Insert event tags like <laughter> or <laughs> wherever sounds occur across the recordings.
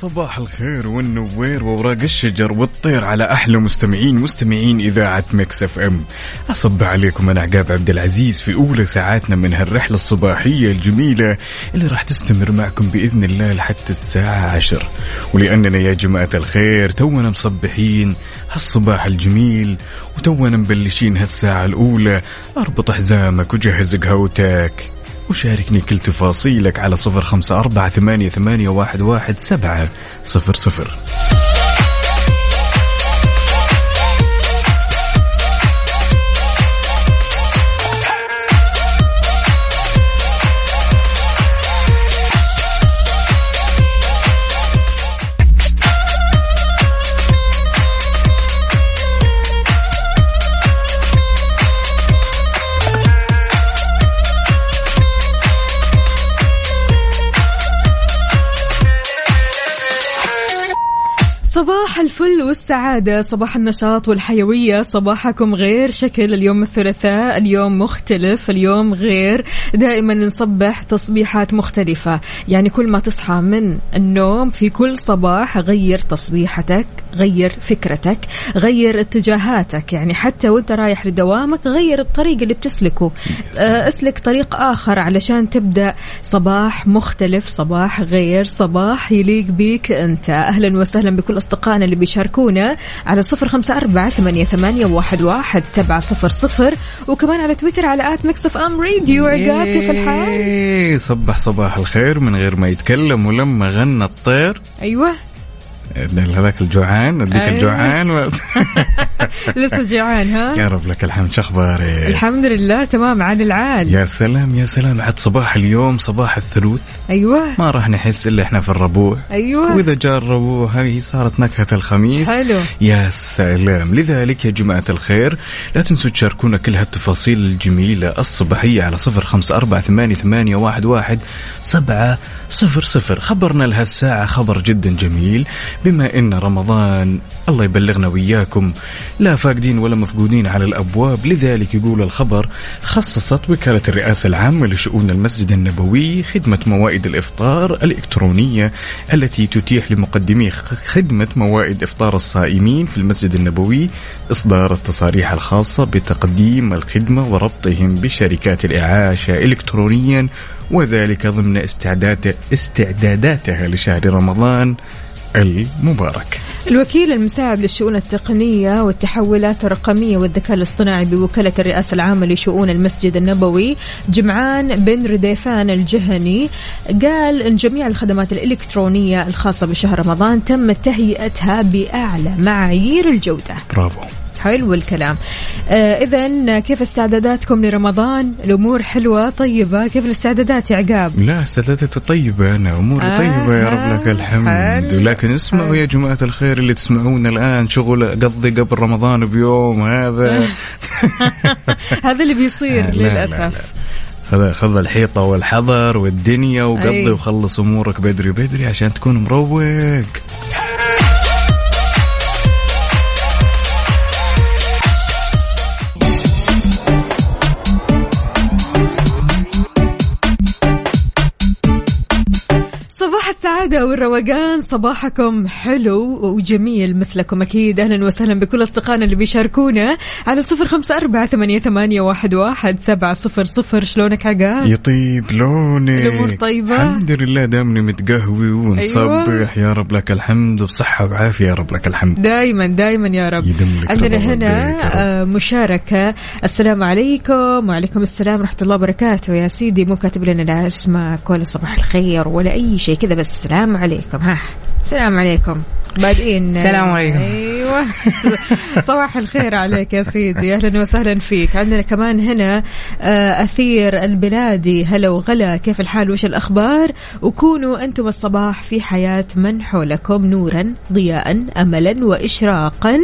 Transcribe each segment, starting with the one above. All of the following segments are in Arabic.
صباح الخير والنوير ووراق الشجر والطير على أحلى مستمعين مستمعين إذاعة Mix FM. أصبح عليكم أنا عقاب عبد العزيز في أولى ساعاتنا من هالرحلة الصباحية الجميلة اللي راح تستمر معكم بإذن الله لحتى الساعة عشر. ولأننا يا جماعة الخير تونا مصبحين هالصباح الجميل وتونا مبلشين هالساعة الأولى. أربط حزامك وجهز قهوتك. وشاركني كل تفاصيلك على صفر خمسة أربعة ثمانية, ثمانية واحد, واحد سبعة صفر صفر. صباح الفل والسعادة صباح النشاط والحيوية صباحكم غير شكل اليوم الثلاثاء اليوم مختلف اليوم غير. دائما نصبح تصبيحات مختلفة. يعني كل ما تصحى من النوم في كل صباح غير تصبيحتك غير فكرتك غير اتجاهاتك. يعني حتى وانت رايح لدوامك غير الطريق اللي بتسلكه. آه، اسلك طريق آخر علشان تبدأ صباح مختلف صباح غير صباح يليق بيك أنت. أهلا وسهلا بكل أصدقائنا اللي بيشاركونا على صفر خمسة أربعة ثمانية, ثمانية واحد, واحد سبعة صفر صفر. وكمان على تويتر على at Mix FM Radio. عقاب كيف الحال؟ إيه، صبح صباح الخير من غير ما يتكلم ولما غنى الطير. أيوة. هذاك الجوعان اديك أيوة. الجوعان و... <laughs> لسه جيعان ها؟ يا رب لك الحمد. شو أخبارك؟ الحمد لله تمام عال العال يا سلام يا سلام عاد صباح اليوم صباح الثلوث. أيوة. ما راح نحس إلا إحنا في الربوع. أيوة. وإذا جاء الربوع هذه صارت نكهة الخميس. حلو. يا سلام. لذلك يا جماعة الخير لا تنسوا تشاركونا كل هالتفاصيل الجميلة الصباحية على صفر خمسة أربعة ثمانية, ثمانية واحد, واحد سبعة صفر صفر. خبرنا لهالساعة خبر جدا جميل. بما إن رمضان الله يبلغنا وإياكم. لا فاقدين ولا مفقودين على الأبواب لذلك يقول الخبر خصصت وكالة الرئاسة العامة لشؤون المسجد النبوي خدمة موائد الإفطار الإلكترونية التي تتيح لمقدمي خ- خدمة موائد إفطار الصائمين في المسجد النبوي إصدار التصاريح الخاصة بتقديم الخدمة وربطهم بشركات الإعاشة إلكترونيا وذلك ضمن استعداد استعداداتها لشهر رمضان. المبارك. الوكيل المساعد للشؤون التقنية والتحولات الرقمية والذكاء الاصطناعي بوكالة الرئاسة العامة لشؤون المسجد النبوي جمعان بن رديفان الجهني قال أن جميع الخدمات الإلكترونية الخاصة بشهر رمضان تم تهيئتها بأعلى معايير الجودة. برافو. حلو الكلام آه إذا كيف استعداداتكم لرمضان؟ الأمور حلوة طيبة؟ كيف الاستعدادات يا عقاب؟ لا استعدادات طيبة أنا أموري آه، طيبة يا رب لك الحمد. حلو، لكن اسمعوا حلو. يا جماعة الخير اللي تسمعونا الآن شغل قضي قبل رمضان بيوم هذا. <laughs> هذا اللي بيصير آه، لا، لا، للأسف. لا. خذ خذ الحيطة والحذر والدنيا وقضي. وخلص أمورك بدري بدري عشان تكون مروق. السعادة والروقان صباحكم حلو وجميل مثلكم أكيد. أهلا وسهلا بكل أصدقائنا اللي بيشاركونا على صفر خمسة أربعة ثمانية, ثمانية واحد, واحد سبعة صفر صفر. شلونك عقاب؟ يطيب لوني. الأمور طيبة؟ الحمد لله دامني متقهوي ونصبح أيوة. يا رب لك الحمد بصحة وعافية يا رب لك الحمد. دايما دايما يا رب. عندنا هنا رب. آه، مشاركة. السلام عليكم. وعليكم السلام ورحمة الله وبركاته. يا سيدي مو كاتب لنا لا اسمك ولا صباح الخير ولا أي شيء كذا بس السلام عليكم. ها. السلام عليكم. بادئين السلام عليكم. أيوه. <laughs> صباح الخير عليك يا سيدي. أهلا وسهلا فيك. عندنا كمان هنا آه، أثير البلادي. هلا وغلا. كيف الحال؟ وش الأخبار؟ وكونوا أنتم الصباح في حياة من حولكم نورا ضياء املا واشراقا.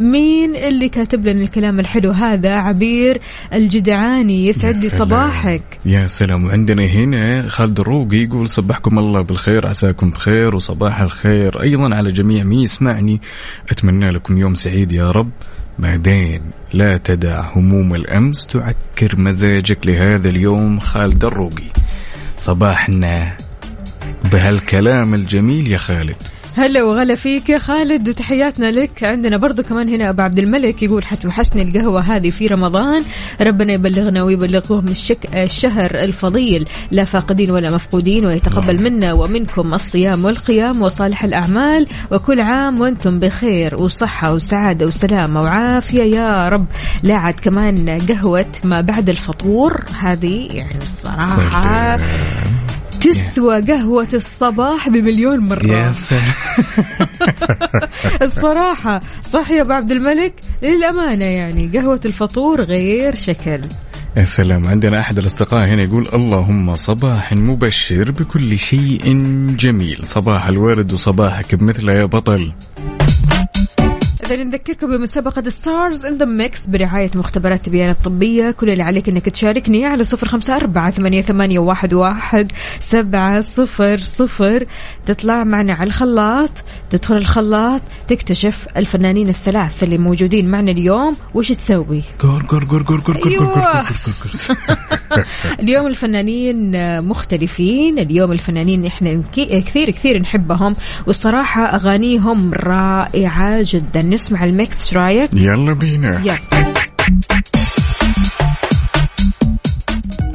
مين اللي كاتب لنا الكلام الحلو هذا؟ عبير الجدعاني. يسعد لي. صباحك. يا سلام. وعندنا هنا خالد الروقي يقول صبحكم الله بالخير عساكم بخير وصباح الخير أيضا على جميع من يسمعني. أتمنى لكم يوم سعيد يا رب. بعدين لا تدع هموم الأمس تعكر مزاجك لهذا اليوم خالد الروقي. صباحنا بهالكلام الجميل يا خالد. هلا وغلا فيك يا خالد وتحياتنا لك. عندنا برضو كمان هنا أبو عبد الملك يقول حتوحشني القهوة هذه في رمضان. ربنا يبلغنا ويبلغهم الشك الشهر الفضيل. لا فاقدين ولا مفقودين ويتقبل منا ومنكم الصيام والقيام وصالح الأعمال. وكل عام وأنتم بخير وصحة وسعادة وسلامة وعافية يا رب. لا عاد كمان قهوة ما بعد الفطور. هذه يعني الصراحة تسوى قهوة الصباح بمليون مرة. يا سلام <laughs> <laughs> الصراحة صح يا أبو عبد الملك؟ للأمانة يعني قهوة الفطور غير شكل. يا سلام. عندنا أحد الأصدقاء هنا يقول اللهم صباح مبشر بكل شيء جميل. صباح الورد وصباحك بمثله يا بطل. إذا نذكركم بمسابقة Stars in the Mix برعاية مختبرات تبيان الطبية كل اللي عليك انك تشاركني على صفر خمسة أربعة ثمانية, ثمانية واحد, واحد سبعة صفر صفر تطلع معنا على الخلاط تدخل الخلاط تكتشف الفنانين الثلاث اللي موجودين معنا اليوم وش تسوي قور قور قور قور قور قور. اليوم الفنانين مختلفين اليوم الفنانين إحنا كثير كثير نحبهم والصراحة أغانيهم رائعة جدا نسمع ال Mix إيش رأيك؟ يلا بينا. يلا.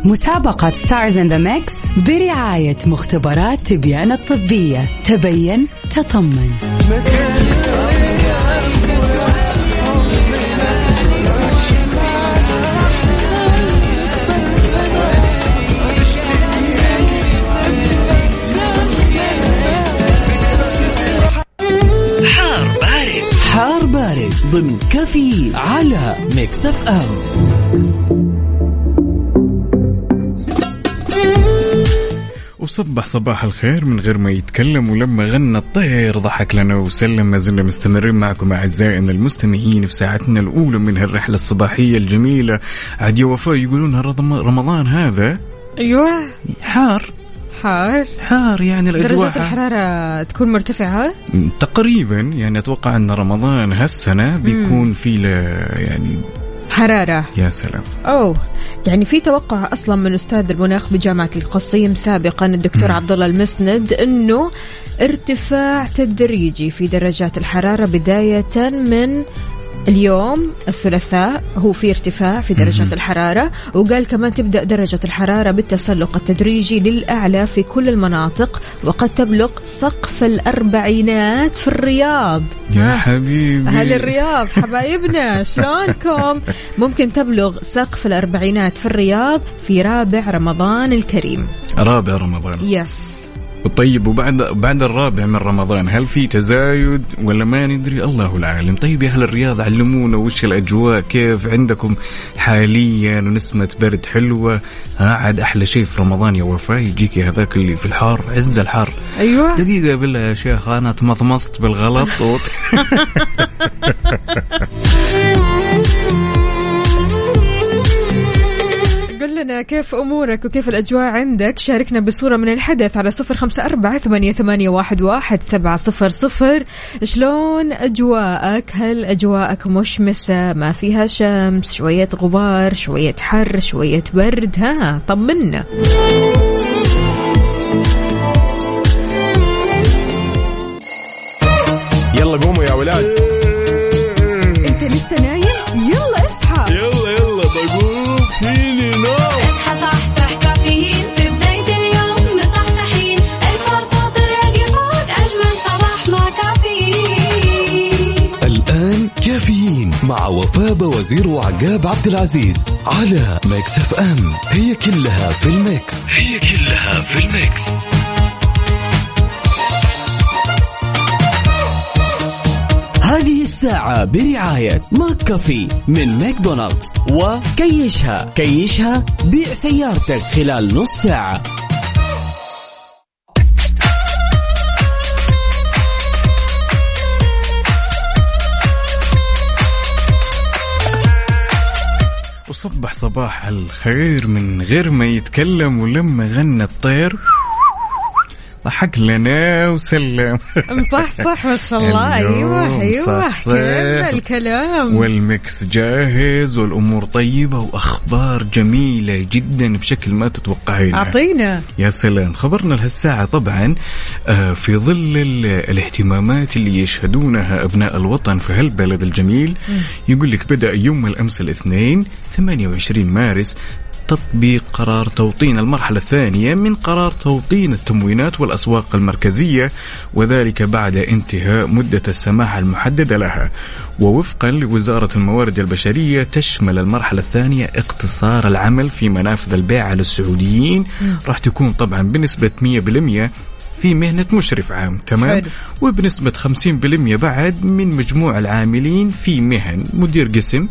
مسابقة Stars in the Mix برعاية مختبرات تبيان الطبية. تبين تطمن. حار بارد ضمن كفي على Mix FM. وصبح صباح الخير من غير ما يتكلم ولما غنى الطير ضحك لنا وسلم. ما زلنا مستمرين معكم أعزائنا المستمعين في ساعتنا الأولى من هالرحلة الصباحية الجميلة. عاد يا وفاء يقولون رمضان رمضان هذا أيوة. حار. حار. حار يعني الأجواء. درجة الحرارة تكون مرتفعة؟ تقريبا يعني أتوقع أن رمضان هالسنة بيكون في يعني حرارة. يا سلام. أوه. يعني في توقع أصلا من أستاذ المناخ بجامعة القصيم سابقا الدكتور عبد الله المسند أنه ارتفاع تدريجي في درجات الحرارة بداية من اليوم الثلاثاء هو في ارتفاع في درجات الحرارة وقال كمان تبدأ درجة الحرارة بالتسلق التدريجي للأعلى في كل المناطق وقد تبلغ سقف الأربعينات في الرياض. يا. حبيبي. أهل الرياض حبايبنا <laughs> شلونكم؟ ممكن تبلغ سقف الأربعينات في الرياض في رابع رمضان الكريم. رابع رمضان. يس طيب وبعد بعد الرابع من رمضان هل في تزايد ولا ما ندري؟ الله العالم. طيب يا أهل الرياض علمونا وش الأجواء كيف عندكم حاليا ونسمة برد حلوة؟ ها عاد أحلى شيء في رمضان يا وفاء يجيك هذاك اللي في الحار عز الحر أيوة. دقيقة بالله يا شيخ أنا تمضمضت بالغلط. <laughs> <laughs> لنا كيف أمورك وكيف الأجواء عندك؟ شاركنا بصورة من الحدث على صفر خمسة أربعة ثمانية, واحد سبعة صفر صفر. شلون أجواءك؟ هل أجواءك مشمسة؟ ما فيها شمس شوية غبار شوية حر شوية برد؟ ها طمنا. يلا قوموا يا ولاد. مع وفاء وزير وعقاب عبد العزيز على Mix FM. هي كلها في ال Mix. هي كلها في ال Mix. هذه الساعة برعاية McCafé من ماكدونالدز. وكيشها. كيشها بيع سيارتك خلال نص ساعة. وصبح صباح الخير من غير ما يتكلم ولما غنى الطير. ضحك لنا وسلم. صح صح ما شاء الله. أيوه أيوه. كمل الكلام. والميكس جاهز والأمور طيبة وأخبار جميلة جدا بشكل ما تتوقعين أعطينا. يا سلام. خبرنا لهالساعة طبعا آه، في ظل ال- الاهتمامات اللي يشهدونها أبناء الوطن في هالبلد الجميل يقول لك بدأ يوم الأمس الاثنين 28 مارس تطبيق قرار توطين المرحلة الثانية من قرار توطين التموينات والأسواق المركزية وذلك بعد انتهاء مدة السماح المحددة لها. ووفقا لوزارة الموارد البشرية تشمل المرحلة الثانية اقتصار العمل في منافذ البيع على السعوديين. راح تكون طبعا بنسبة 100% في مهنة مشرف عام تمام؟ حلو. وبنسبة 50% بعد من مجموع العاملين في مهن مدير قسم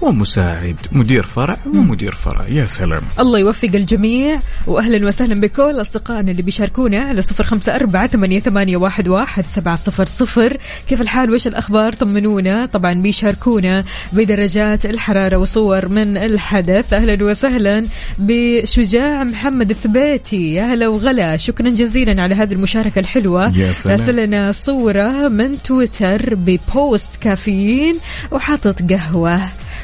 ومساعد مدير فرع ومدير فرع. يا سلام. الله يوفق الجميع واهلا وسهلا بكل أصدقائنا اللي بيشاركونا على صفر أربعة ثمانية, ثمانية واحد, واحد سبعة صفر صفر. كيف الحال؟ وش الأخبار؟ طمنونا. طبعا بيشاركونا بدرجات الحرارة وصور من الحدث. أهلا وسهلا بشجاع محمد الثبيتي يا هلا وغلا. شكرا جزيلا على هذه يا سلام. راسل لنا صورة من تويتر ببوست كافيين وحاطط قهوة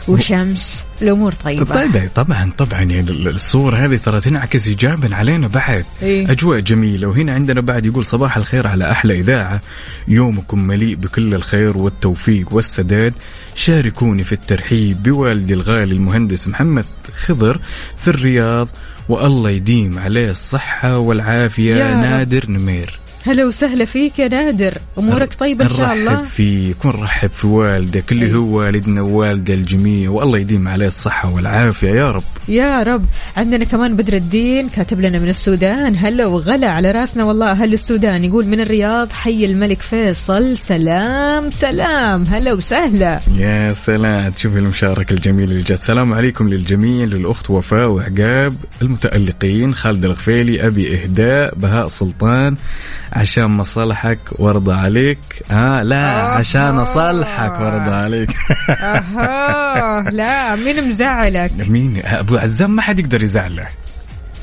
وشمس. الأمور طيبة. طيب طبعا طبعا. يعني ال- الصور هذه ترى تنعكس ايجابا علينا بعد. إيه. أجواء جميلة. وهنا عندنا بعد يقول صباح الخير على أحلى إذاعة. يومكم مليء بكل الخير والتوفيق والسداد. شاركوني في الترحيب بوالدي الغالي المهندس محمد خضر في الرياض والله يديم عليه الصحة والعافية يا. نادر نمير هلا وسهلا فيك يا نادر. أمورك طيبة إن شاء الله؟ نرحب فيه كن رحب في والدك اللي. هو والدنا ووالد الجميع. والله يديم عليه الصحة والعافية يا رب. يا رب. عندنا كمان بدر الدين كاتب لنا من السودان. هلا وغلا على راسنا والله. أهل السودان. يقول من الرياض حي الملك فيصل. سلام سلام. هلا وسهلا. يا سلام. تشوف المشاركة الجميلة اللي جت. سلام عليكم للجميع للأخت وفاء وعقاب المتألقين خالد الغفيلي أبي إهداء بهاء سلطان عشان مصالحك وارضى عليك. آه لا عشان أصالحك وارضى عليك. أها. لا مين مزعلك؟ مين؟ أبو عزام ما حد يقدر يزعله.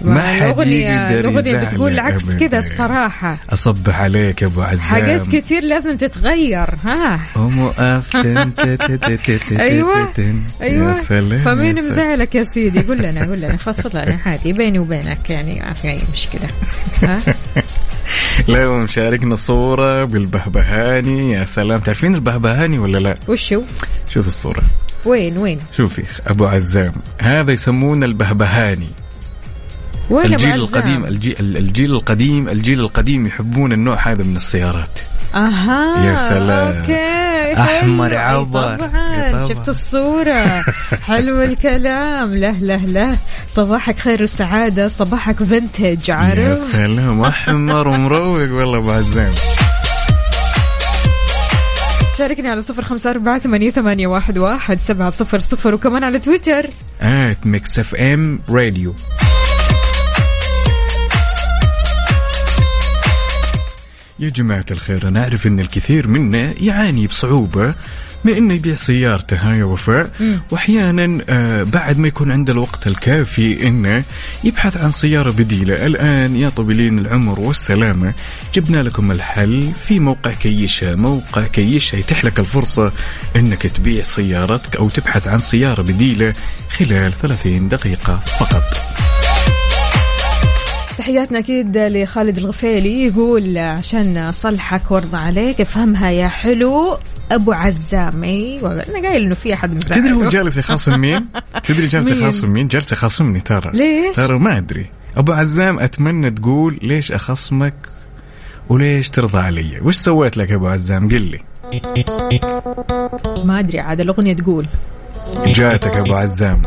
ما حد يقدر يزعله بتقول عكس أبداً. كذا الصراحة. أصبح عليك يا أبو عزام. حاجات كتير لازم تتغير ها. أم أفتن سلام يا فمين. مزعلك يا سيدي؟ قول لنا قول لنا. فضفض لنا عادي بيني وبينك يعني ما في أي مشكلة. ها؟ <laughs> لا ومشاركنا صورة بالبهبهاني يا سلام. تعرفين البهبهاني ولا لا؟ وشو شوف الصورة. وين وين؟ شوفي أبو عزام. هذا يسمونه البهبهاني. وين الجيل؟ القديم الجيل, الجيل القديم الجيل القديم يحبون النوع هذا من السيارات. أها يا سلام. أوكي أحمر حلو. عبر. طبعا. طبعاً. شفت الصورة. حلو الكلام. له له له صباحك خير وسعادة. صباحك vintage يا عارف سلام. أحمر ومروق. والله أبو عزام. شاركني على صفر خمسة أربعة ثمانية, ثمانية واحد, واحد سبعة صفر صفر. وكمان على تويتر. at Mix FM Radio. يا جماعة الخير أنا أعرف أن الكثير منا يعاني بصعوبة من أنه يبيع سيارته ها يا وفاء؟ وأحيانا آه بعد ما يكون عنده الوقت الكافي أنه يبحث عن سيارة بديلة. الآن يا طويلين العمر والسلامة جبنا لكم الحل في موقع كيشة. موقع كيشة يتيح لك الفرصة أنك تبيع سيارتك أو تبحث عن سيارة بديلة خلال 30 دقيقة فقط. تحياتنا أكيد لخالد الغفيلي يقول عشان أصلحك وارضى عليك افهمها يا حلو أبو عزام أيوة أنا قايل إنه في أحد مزعله تدري هو جالس يخاصم <laughs> مين؟ تدري جالس؟ يخاصم مين؟ جالس يخاصمني ترى ليش؟ ترى ما أدري أبو عزام أتمنى تقول ليش أخصمك وليش ترضى علي؟ وش سويت لك يا أبو عزام؟ قل لي ما أدري عاد الأغنية تقول جاتك أبو عزام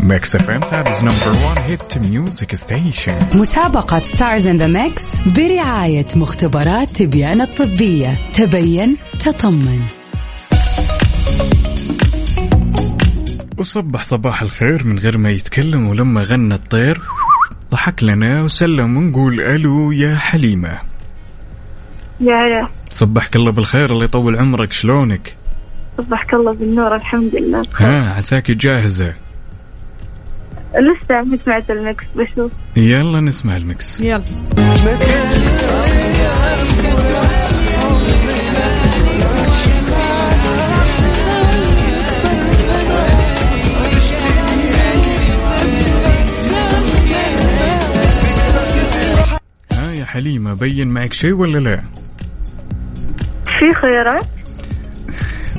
Mix FM Saudi's number 1 hit music station مسابقة Stars in the Mix برعاية مختبرات تبيان الطبية. تبين تطمن. وصبح صباح الخير من غير ما يتكلم ولما غنى الطير. ضحك لنا وسلم ونقول ألو يا حليمة. يا هلا. صبحك الله بالخير الله يطول عمرك شلونك؟ صبحك الله بالنور الحمد لله. ها عساك جاهزة؟ لسه ما سمعت المكس بشوف يلا نسمع المكس يلا. ها يا حليمة بين معك شيء ولا لا؟ في خيارات؟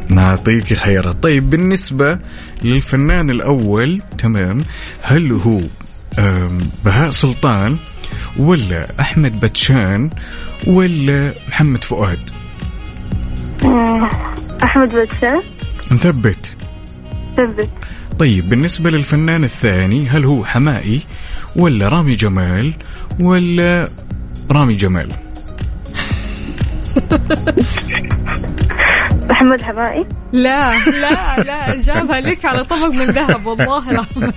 نعطيك خيرات طيب بالنسبة للفنان الأول تمام. هل هو بهاء سلطان ولا أحمد بتشان ولا محمد فؤاد؟ آه، أحمد بتشان. نثبت ثبت طيب بالنسبة للفنان الثاني هل هو حمائي ولا رامي جمال ولا رامي جمال؟ <laughs> أحمد حمائي؟ لا لا لا جابها لك على طبق من ذهب والله العظيم.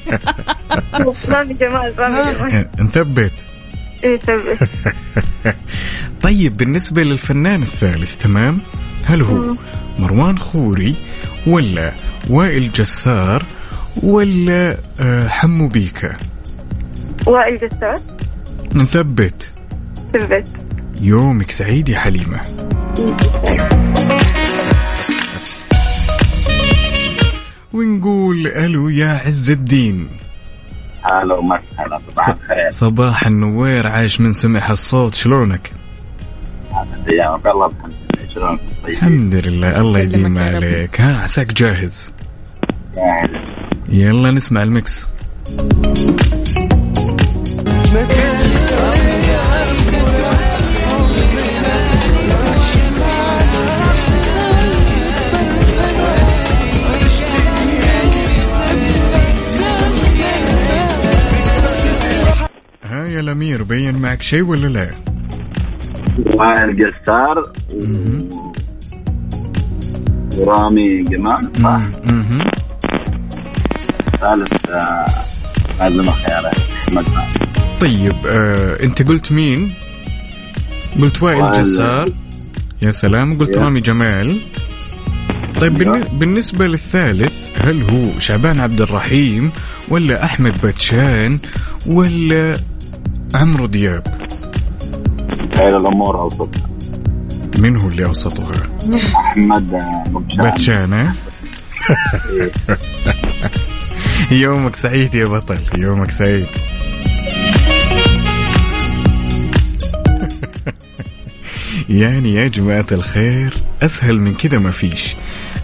رامي جمال رامي جمال. آه، نثبت إيه ثبت <laughs> طيب بالنسبة للفنان الثالث تمام؟ هل هو مروان خوري ولا وائل جسار ولا آه، حمو بيكا؟ وائل جسار. نثبت ثبت يومك سعيد يا حليمة. ونقول ألو يا عز الدين. هلا ومسهلا صباح الخير. صباح النوير عايش من سمع الصوت شلونك؟ ايامك الله الحمد لله شلونك؟ طيب الحمد لله الله يديم. عليك. ها عساك جاهز؟ جاهز. يلا نسمع المكس. ها يا الأمير بين معك شيء ولا لا؟ وائل قسار مهم. ورامي جمال صح. ثالث آه، هذا ما خيارات. طيب آه، أنت قلت مين؟ قلت وائل. جسار يا سلام قلت. رامي جمال طيب بالنسبة للثالث هل هو شعبان عبد الرحيم ولا أحمد باتشان ولا عمرو دياب. خير الأمور أوسط. من هو اللي أوسطها أحمد ها؟ <laughs> يومك سعيد يا بطل. يومك سعيد. <laughs> يعني يا جماعة الخير أسهل من كذا ما فيش.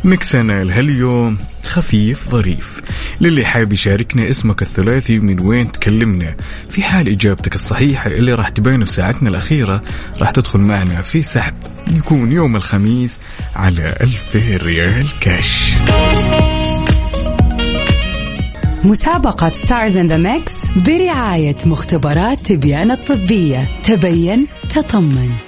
مكسنا لهاليوم خفيف ظريف. للي حاب يشاركنا اسمك الثلاثي من وين تكلمنا. في حال إجابتك الصحيحة اللي راح تبين في ساعتنا الأخيرة راح تدخل معنا في سحب. يكون يوم الخميس على 2000 ريال كاش. مسابقة Stars in the Mix برعاية مختبرات تبيان الطبية. تبين تطمن.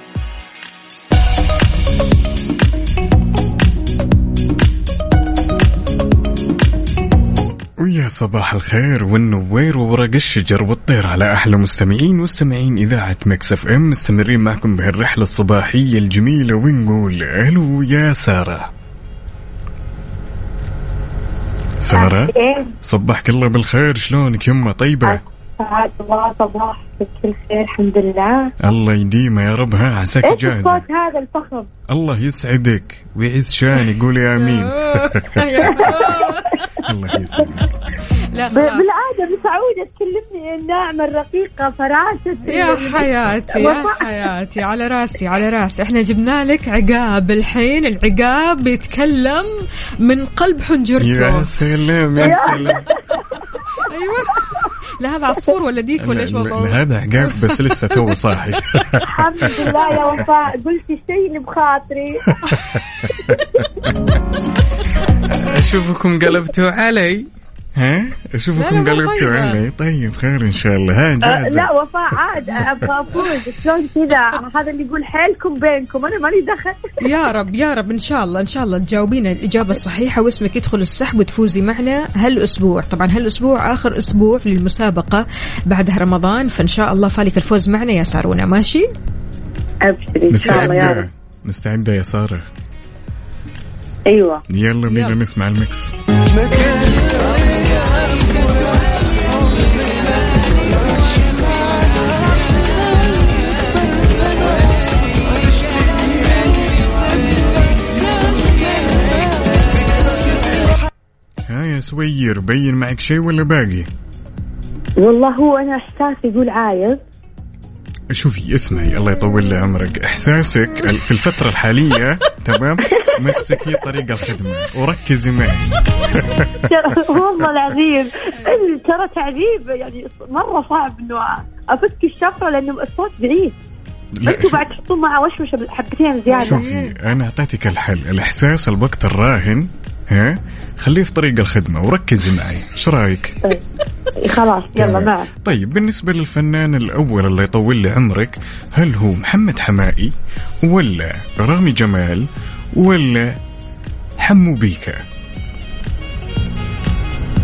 ويا صباح الخير والنوير وورق الشجر والطير على أحلى مستمعين مستمعين إذاعة Mix FM مستمرين معكم بهالرحلة الصباحية الجميلة ونقول ألو يا سارة. سارة إيه صبحك الله بالخير شلونك يمه طيبة؟ أسعد الله صباحك بكل خير الحمد لله. الله يديمه يا رب ها عساك إيش جاهزة؟ الصوت هذا الفخم؟ الله يسعدك ويعز شانك قولي آمين. <laughs> <laughs> الله يسعدك لا ب- خلاص. بالعادة مسعودة تكلمني الناعمة الرقيقة فراشة يا حياتي يا حياتي على راسي على راسي. إحنا جبنا لك عقاب الحين. العقاب بيتكلم من قلب يا حنجرته سلام يا سلام. <laughs> أيوه. لا هذا عصفور ولا ديك ولا إيش والله هذا عقاب بس لسه تو صاحي. الحمد لله يا وفاء. قلتي شيء بخاطري. <laughs> أشوفكم قلبتوا علي. ها؟ أشوفكم قلبتوا طيبة. علي. طيب خير إن شاء الله. ها أه جاهزة. لا وفاء عاد أبغى أفوز. شلون كذا؟ هذا اللي يقول حيلكم بينكم. أنا مالي دخل. يا رب يا رب إن شاء الله إن شاء الله تجاوبين الإجابة الصحيحة واسمك يدخل السحب وتفوزي معنا هالأسبوع. طبعا هالأسبوع آخر أسبوع في المسابقه بعدها رمضان. فإن شاء الله فالك الفوز معنا يا سارونا. ماشي؟ أبشري إن شاء الله يا رب. مستعدة مستعدة يا سارة. أيوه. يلا بينا يلا. نسمع ال Mix ها يا سوير بين معك شيء ولا باقي؟ والله هو أنا احساسي يقول عايز. شوفي اسمعي الله يطول لي عمرك. إحساسك في الفترة الحالية <laughs> تمام؟ مسكي طريق الخدمة. وركزي معي. <laughs> والله العظيم. إن ترى تعذيب يعني مرة صعب إنه أفك الشفرة لأنه الصوت بعيد. أنتوا بعد تحطون معه وشوشه حبتين زيادة. شوفي أنا أعطيتك الحل. الإحساس الوقت الراهن ها؟ خليه في طريق الخدمة وركزي معي. إيش رأيك؟ طيب <laughs> خلاص يلا. معك طيب بالنسبة للفنان الأول الله يطول لي عمرك هل هو محمد حمائي ولا رامي جمال ولا حمو بيكا؟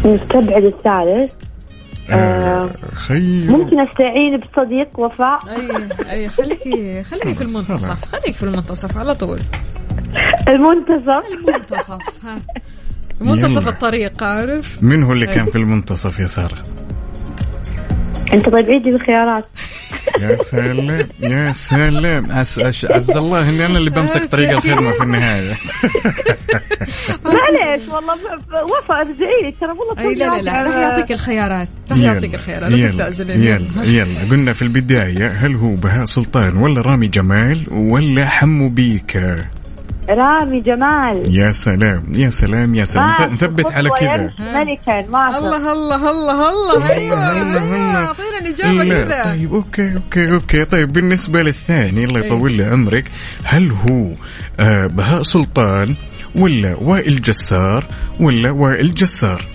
نستبعد الثالث. آه خير. ممكن أستعين بصديق وفاء؟ أي أي خليكي خليكي في المنتصف. خليكي في المنتصف على طول. المنتصف. منتصف ها. منتصف. الطريق عارف؟ من هو اللي كان في المنتصف يا سارة؟ أنت طيب عيدي بالخيارات يا سلام يا سلام. عز, الله إني أنا اللي بمسك طريق الخدمة في النهاية. <laughs> معليش والله وفاء ارجعي ترى والله أي لا لا لا. راح يعطيك الخيارات راح يعطيك الخيارات. لا يلا يلا يلا. قلنا في البداية هل هو بهاء سلطان ولا رامي جمال ولا حمو بيكا رامي جمال. يا سلام يا سلام يا سلام. نثبت على كذا ملكا ما الله الله الله الله. أيوه الله، أيوه الله. أعطينا الإجابة لا كذا طيب okay okay okay. طيب بالنسبة للثاني الله إيه. يطول لي عمرك هل هو آه بهاء سلطان ولا وائل جسار ولا وائل جسار؟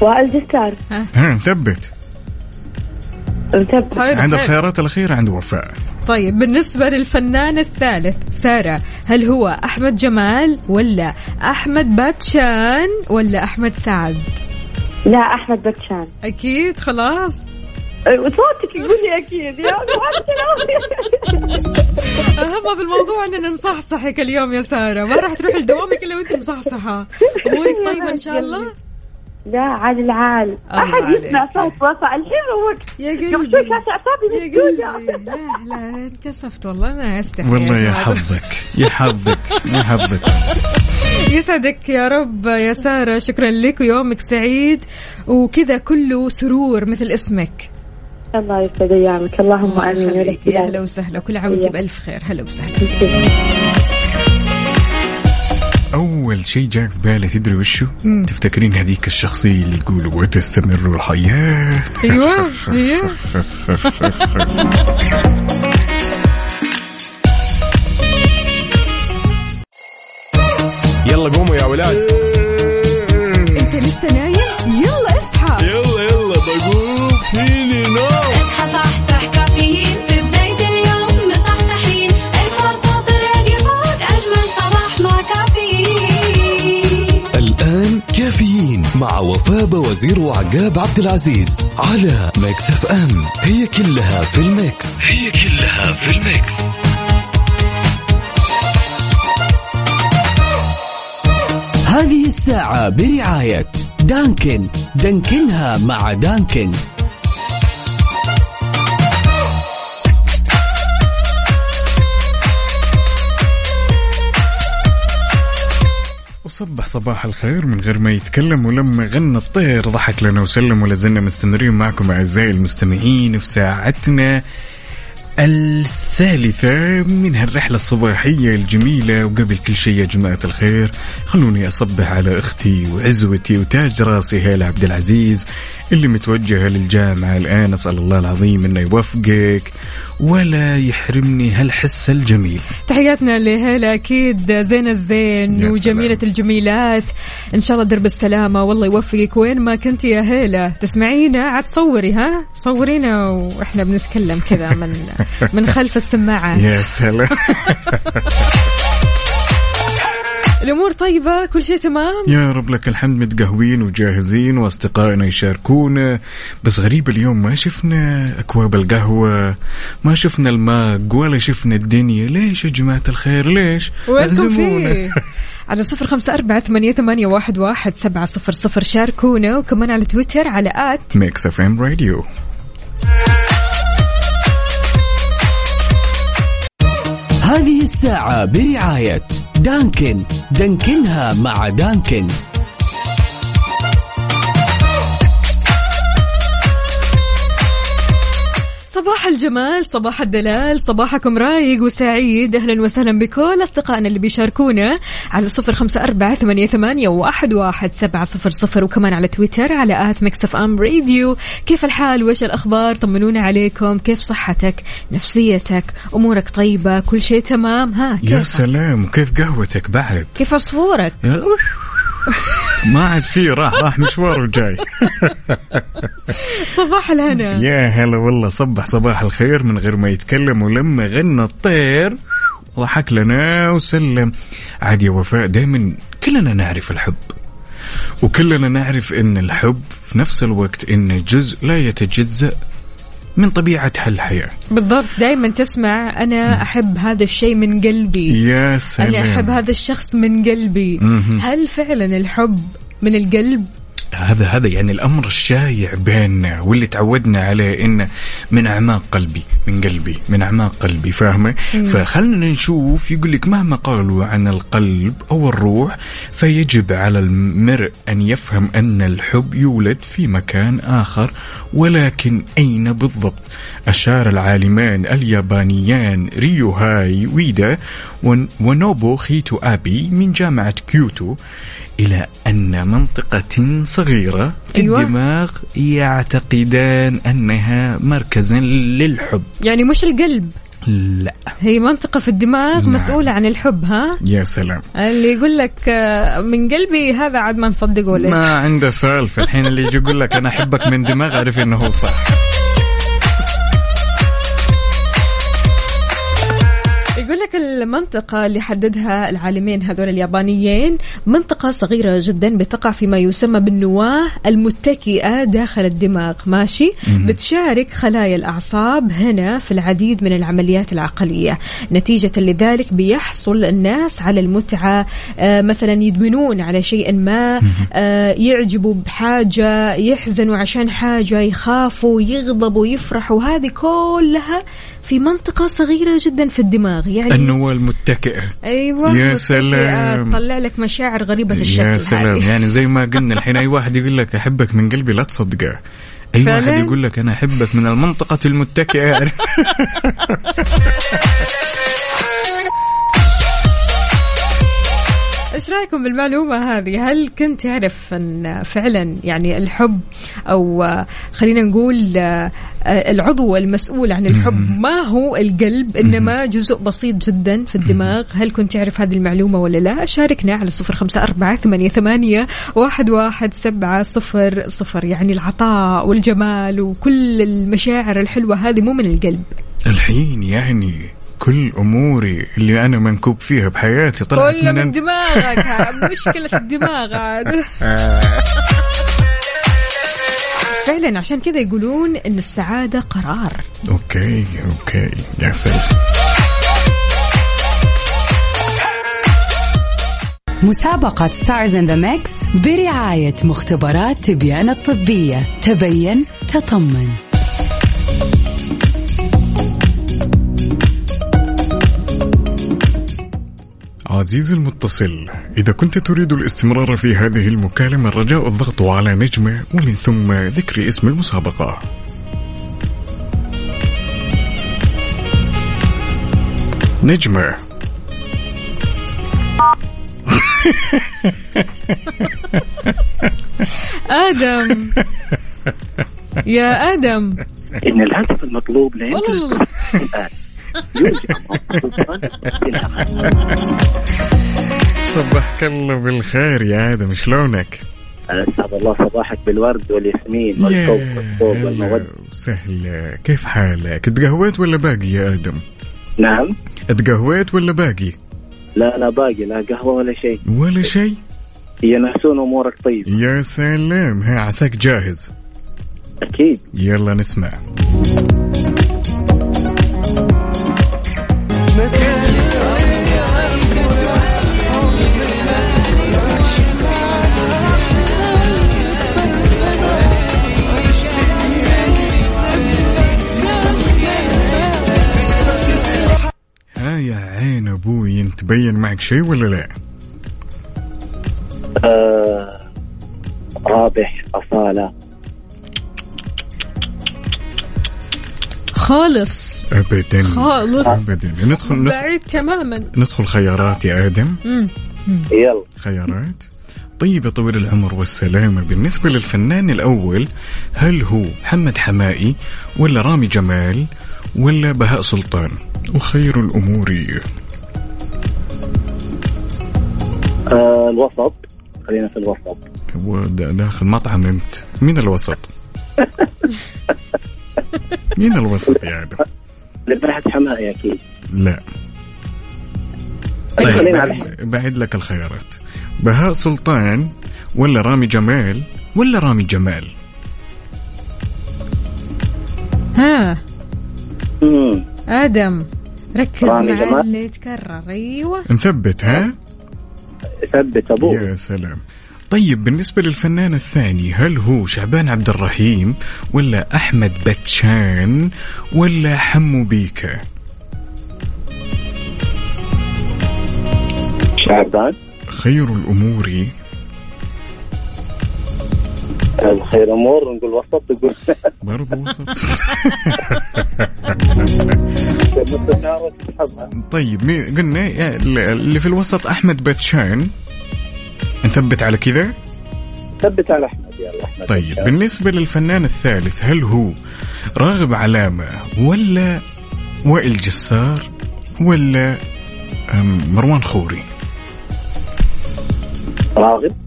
وائل جسار. ها نثبت عند حلو. الخيارات الأخيرة عند وفاء. طيب بالنسبة للفنان الثالث سارة هل هو أحمد جمال ولا أحمد باتشان ولا أحمد سعد؟ لا أحمد بكشان أكيد خلاص. وصوتك يقول لي أكيد يا <laughs> أهم في الموضوع أننا نصحصحك اليوم يا سارة. ما راح تروح لدوامك إلا وأنت مصحصحة. أمورك طيبة إن شاء الله؟ لا عاد العال الله أحد. يسمع صوت وفاء الحين روقت يا قبل شوي قلبي كانت اعصابي يا مسدوده قلبي. لا لا انكسفت والله. أنا أستحي والله يا. حظك يا حظك يا حظك <laughs> يسعدك يا رب يا سارة. شكرا لك ويومك سعيد. وكذا كله سرور مثل اسمك. الله يسعد أيامك. اللهم الله آمين. يا هلا وسهلا. كل عام وأنت بألف خير. هلا وسهلا. أول شيء جاء في بالي تدري وشو؟ تفتكرين هذيك الشخصية اللي يقول وتستمر الحياة أيوه أيوه. يلا قوموا يا ولاد. وفاء وزير وعقاب عبد العزيز على Mix FM. هي كلها في ال Mix. هي كلها في ال Mix. هذه الساعة برعاية Dunkin'. Dunkin' ها مع Dunkin'. وصبح صباح الخير. من غير ما يتكلم ولما غنى الطير ضحك لنا وسلم ولا زلنا مستمرين معكم أعزائي المستمعين في ساعتنا. الثالثة من هالرحلة الصباحية الجميلة وقبل كل شيء يا جماعة الخير خلوني أصبح على أختي وعزوتي وتاج راسي هالة عبد العزيز اللي متوجهة للجامعة الآن أسأل الله العظيم أنه يوفقك ولا يحرمني هالحس الجميل. تحياتنا لهلا أكيد زين الزين يا وجميلة سلام. الجميلات. إن شاء الله درب السلامة والله يوفقك. وين ما كنت يا هيلا تسمعينا عاد صوري ها؟ صورينا وإحنا بنتكلم كذا من <laughs> من خلف السماعات. يا سلام. <laughs> الأمور طيبة؟ كل شيء تمام؟ يا رب لك الحمد متقهوين وجاهزين وأصدقائنا يشاركونا بس غريب اليوم ما شفنا أكواب القهوة ما شفنا ال mug ولا شفنا الدنيا. ليش يا جماعة الخير؟ ليش؟ وينكم. فيه؟ <laughs> على صفر خمسة أربعة ثمانية, ثمانية واحد, واحد سبعة صفر صفر. شاركونا وكمان على تويتر على at Mix FM Radio هذه الساعة برعاية Dunkin. دانكنها مع Dunkin. صباح الجمال صباح الدلال صباحكم رايق وسعيد. أهلا وسهلا بكل أصدقائنا اللي بيشاركونا على صفر خمسة أربعة ثمانية, ثمانية واحد, واحد سبعة صفر صفر وكمان على تويتر على at Mix FM Radio. كيف الحال؟ وش الأخبار؟ طمنونا عليكم. كيف صحتك؟ نفسيتك؟ أمورك طيبة؟ كل شيء تمام؟ ها يا كيف سلام. وكيف قهوتك بعد؟ كيف عصفورك؟ يا- <laughs> ما عاد فيه راح راح مشوار وجاي. <laughs> صباح الهنا. يا هلا والله صبح صباح الخير من غير ما يتكلم ولما غنى الطير. ضحك لنا وسلم. عاد يا وفاء دائما كلنا نعرف الحب. وكلنا نعرف إن الحب في نفس الوقت انه جزء لا يتجزأ من طبيعة هالحياة. بالضبط. دائما تسمع أنا أحب هذا الشيء من قلبي. يا سلام أنا أحب هذا الشخص من قلبي. هل فعلا الحب من القلب؟ هذا هذا يعني الأمر الشايع بيننا واللي تعودنا عليه انه من أعماق قلبي من قلبي من أعماق قلبي فاهمة؟ فخلنا نشوف يقول لك مهما قالوا عن القلب أو الروح فيجب على المرء أن يفهم أن الحب يولد في مكان آخر ولكن أين بالضبط؟ أشار العالمان اليابانيان ريو هاي ويدا ون- ونوبو خيتو آبي من جامعة كيوتو إلى أن منطقة صغيرة في أيوة. الدماغ يعتقدان أنها مركزا للحب. يعني مش القلب. لا. هي منطقة في الدماغ نعم. مسؤولة عن الحب ها؟ يا سلام. اللي يقول لك آه، من قلبي هذا عاد ما نصدقه ولا ما عنده سالفة الحين اللي يجي يقول لك أنا أحبك من دماغ أعرف أنه هو صح. المنطقة اللي حددها العالمين هذول اليابانيين منطقة صغيرة جدا بتقع فيما يسمى بالنواة المتكئة داخل الدماغ ماشي؟ بتشارك خلايا الأعصاب هنا في العديد من العمليات العقلية. نتيجة لذلك بيحصل الناس على المتعة آه، مثلا يدمنون على شيء ما آه، يعجبوا بحاجة يحزنوا عشان حاجة يخافوا يغضبوا يفرحوا. هذه كلها في منطقة صغيرة جدا في الدماغ يعني النواة المتكئة أيوه يا سلام. تطلع لك مشاعر غريبة الشكل يا سلام هذه. يعني زي ما قلنا الحين أي واحد يقول لك أحبك من قلبي لا تصدقه أي فعلاً؟ واحد يقول لك أنا أحبك من المنطقة المتكئة <laughs> إيش رأيكم بالمعلومة هذه؟ هل كنت تعرف أن فعلا يعني الحب أو خلينا نقول آه، العضو المسؤول عن الحب ما هو القلب إنما جزء بسيط جدا في الدماغ، هل كنت تعرف هذه المعلومة ولا لا؟ شاركنا على صفر خمسة أربعة ثمانية, ثمانية واحد, واحد سبعة صفر صفر يعني العطاء والجمال وكل المشاعر الحلوة هذه مو من القلب. الحين يعني كل أموري اللي أنا منكوب فيها بحياتي طلعت كله من من دماغك. <laughs> ها، مشكلة الدماغ عاد فعلا عشان كذا يقولون إن السعادة قرار. okay okay. يا سلام. مسابقة Stars in the Mix برعاية مختبرات تبيان الطبية. تبين تطمن. عزيزي المتصل إذا كنت تريد الاستمرار في هذه المكالمة الرجاء الضغط على نجمة ومن ثم ذكر اسم المسابقة. نجمة. <laughs> آدم. يا آدم. إن الهدف المطلوب لا يمكن والله. الله. الآن. صبحك الله بالخير يا آدم شلونك؟ أسعد الله صباحك بالورد والياسمين يا والحب والمودة وسهلا كيف حالك؟ تقهويت ولا باقي يا آدم؟ نعم تقهويت ولا باقي؟ لا لا باقي لا قهوة ولا شيء ولا شيء؟ هي نحسون أمورك طيب يا سلام ها عساك جاهز أكيد يلا نسمع تبين معك شيء ولا لا؟ آه رابح أصالة. خالص. ابدا خالص. ابدا. ندخل ندخل, بعيد تماما. ندخل خيارات يا آدم. مم. يلا. خيارات. طيب يا طويل العمر والسلامة بالنسبة للفنان الأول هل هو محمد حمائي ولا رامي جمال ولا بهاء سلطان؟ وخير الأمور. آه الوسط. خلينا في الوسط. داخل مطعم أنت. مين الوسط؟ مين الوسط يا آدم لبحث حمائي أكيد. لا. خلينا طيب على بعد لك الخيارات. بهاء سلطان ولا رامي جمال ولا رامي جمال؟ ها. مم. آدم ركز مع جمال. اللي يتكرر. أيوه. نثبت ها؟ ثبت أبوه يا سلام. طيب بالنسبة للفنان الثاني هل هو شعبان عبد الرحيم ولا أحمد بتشان ولا حمو بيكا؟ شعبان. خير الأمور الخير أمور نقول وسط تقول. برضو وسط. طيب مين قلنا اللي في الوسط أحمد بتشان نثبت على كذا؟ ثبت على أحمد يلا أحمد طيب بالنسبة للفنان الثالث هل هو راغب علامة ولا وائل جسار ولا مروان خوري؟ راغب.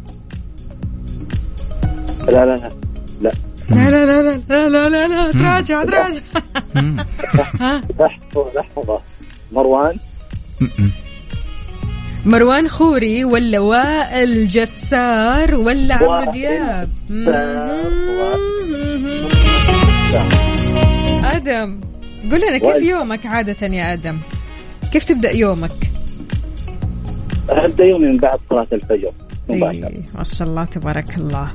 لا لا لا. لا. لا لا لا لا لا لا لا تراجع تراجع. لحظة لحظة. مروان. مروان خوري ولا وائل جسار ولا عمرو دياب. آدم. قول لنا كيف. يومك عادة يا آدم؟ كيف تبدأ يومك؟ أبدأ يومي من بعد صلاة الفجر. ما شاء الله تبارك الله.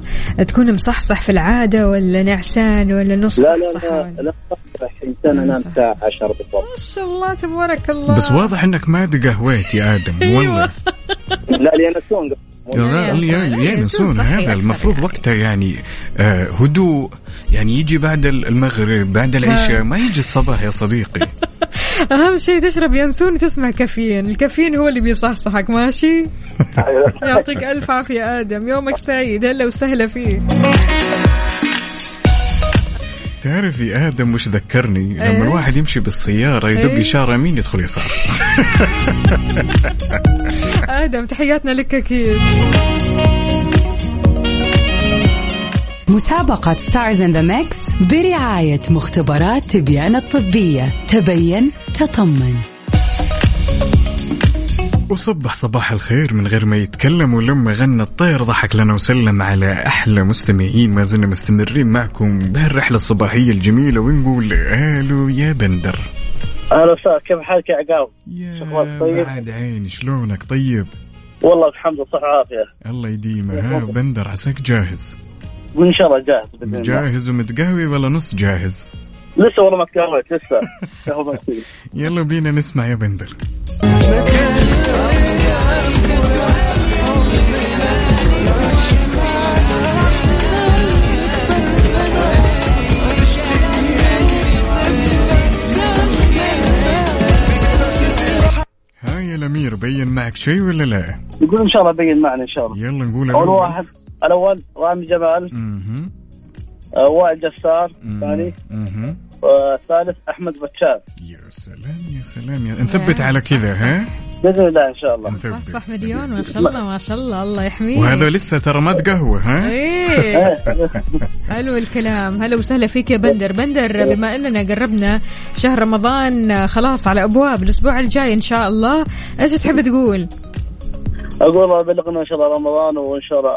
تكون مصحصح في العادة ولا نعشان ولا نص لا لا صح لا لا أنام صح. الساعة 10 بالضبط. ما شاء الله تبارك الله. بس واضح إنك ما قهويت يا آدم أيوة. والله. لا ينسون صحي هذا المفروض يعني. وقتها يعني آه هدوء يعني يجي بعد المغرب بعد العشاء ما يجي الصباح يا صديقي. <laughs> أهم شيء تشرب ينسون وتسمع كافيين. الكافيين هو اللي بيصحصحك ماشي؟ <laughs> يعطيك <laughs> ألف عافية آدم. يومك سعيد. هلا وسهلا فيه تعرف يا آدم وش ذكرني؟ لما إيش؟ الواحد يمشي بالسيارة يدق إيه. اشاره يمين يدخل يسار. <laughs> آدم تحياتنا لك أكيد. مسابقة Stars in the Mix برعاية مختبرات تبيان الطبية. تبين تطمن. وصبح صباح الخير من غير ما يتكلم ولما غنى الطير ضحك لنا وسلم على أحلى مستمعين ما زلنا مستمرين معكم بهالرحلة الصباحية الجميلة ونقول ألو يا بندر. أهلا وسهلا كيف حالك يا عقاب؟ يا طيب؟ بعد عيني شلونك؟ طيب؟ والله الحمد لله صحة وعافية الله يديمه. ها بندر عساك جاهز؟ وإن شاء الله جاهز بإذن الله. جاهز ومتقهوي ولا نص جاهز؟ لسه والله ما تكلمت لسه. <laughs> يلا بينا نسمع يا بندر شيء ولا لا؟ يقول إن شاء الله بين معنا إن شاء الله يلا نقول أول. واحد الأول رامي جمال وائل جسار مم. ثاني. مهم. والثالث أحمد بتشار يا سلام يا سلام يا نثبت على كذا ها؟ بإذن الله إن شاء الله. صح نثبت صح مليون ما شاء الله ما شاء الله الله يحميك. وهذا لسه ترى ما تقهوى ها؟ إيه. حلو الكلام. هلا وسهلا فيك يا بندر. بندر بما أننا قربنا شهر رمضان خلاص على أبواب الأسبوع الجاي إن شاء الله إيش تحب تقول؟ أقول الله يبلغنا ان شاء الله رمضان وإن شاء الله